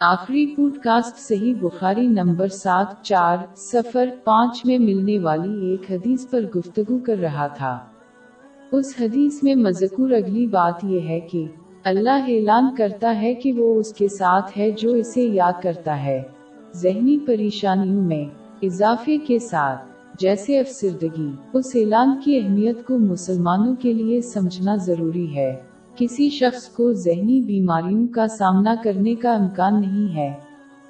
آخری pod cost صحیح بخاری number سات چار سفر پانچ میں ملنے والی ایک حدیث پر گفتگو کر رہا تھا۔ اس حدیث میں مذکور اگلی بات یہ ہے کہ اللہ اعلان کرتا ہے کہ وہ اس کے ساتھ ہے جو اسے یاد کرتا ہے۔ ذہنی پریشانیوں میں اضافے کے ساتھ جیسے افسردگی، اس اعلان کی اہمیت کو مسلمانوں کے لیے سمجھنا ضروری ہے۔ کسی شخص کو ذہنی بیماریوں کا سامنا کرنے کا امکان نہیں ہے۔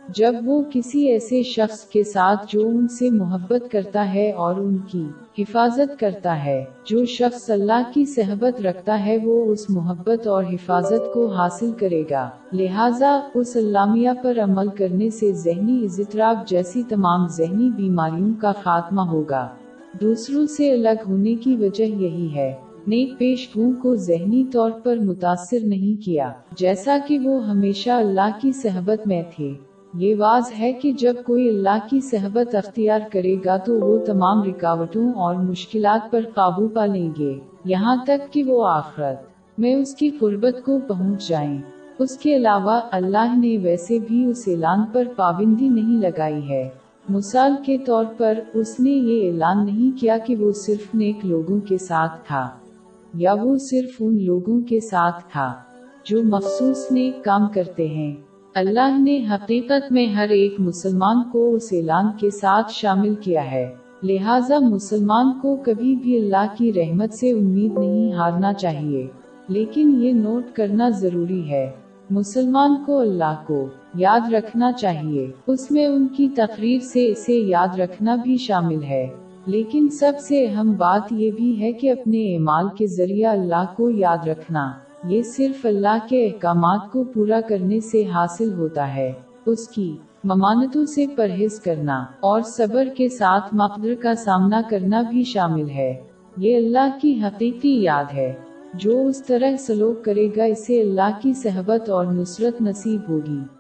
جب وہ کسی ایسے شخص کے ساتھ جو ان سے محبت کرتا ہے اور ان کی حفاظت کرتا ہے، جو شخص اللہ کی صحبت رکھتا ہے، وہ اس محبت اور حفاظت کو حاصل کرے گا۔ لہٰذا، اس علامیہ پر عمل کرنے سے ذہنی اضطراب جیسی تمام ذہنی بیماریوں کا خاتمہ ہوگا۔ دوسروں سے الگ ہونے کی وجہ یہی ہے۔ نیک پیش کو ذہنی طور پر متاثر نہیں کیا، جیسا کہ وہ ہمیشہ اللہ کی صحبت میں تھے۔ یہ واضح ہے کہ جب کوئی اللہ کی صحبت اختیار کرے گا تو وہ تمام رکاوٹوں اور مشکلات پر قابو پا لیں گے۔ یہاں تک کہ وہ آخرت میں اس کی قربت کو پہنچ جائیں۔ اس کے علاوہ اللہ نے ویسے بھی اس اعلان پر پابندی نہیں لگائی ہے۔ مثال کے طور پر اس نے یہ اعلان نہیں کیا کہ وہ صرف نیک لوگوں کے ساتھ تھا۔ یا وہ صرف ان لوگوں کے ساتھ تھا جو مخصوص نیک کام کرتے ہیں۔ اللہ نے حقیقت میں ہر ایک مسلمان کو اس اعلان کے ساتھ شامل کیا ہے۔ لہٰذا مسلمان کو کبھی بھی اللہ کی رحمت سے امید نہیں ہارنا چاہیے۔ لیکن یہ نوٹ کرنا ضروری ہے۔ مسلمان کو اللہ کو یاد رکھنا چاہیے۔ اس میں ان کی تقریر سے اسے یاد رکھنا بھی شامل ہے۔ لیکن سب سے اہم بات یہ بھی ہے کہ اپنے اعمال کے ذریعہ اللہ کو یاد رکھنا، یہ صرف اللہ کے احکامات کو پورا کرنے سے حاصل ہوتا ہے۔ اس کی ممانتوں سے پرہیز کرنا اور صبر کے ساتھ مقدر کا سامنا کرنا بھی شامل ہے۔ یہ اللہ کی حقیقی یاد ہے۔ جو اس طرح سلوک کرے گا، اسے اللہ کی صحبت اور نصرت نصیب ہوگی۔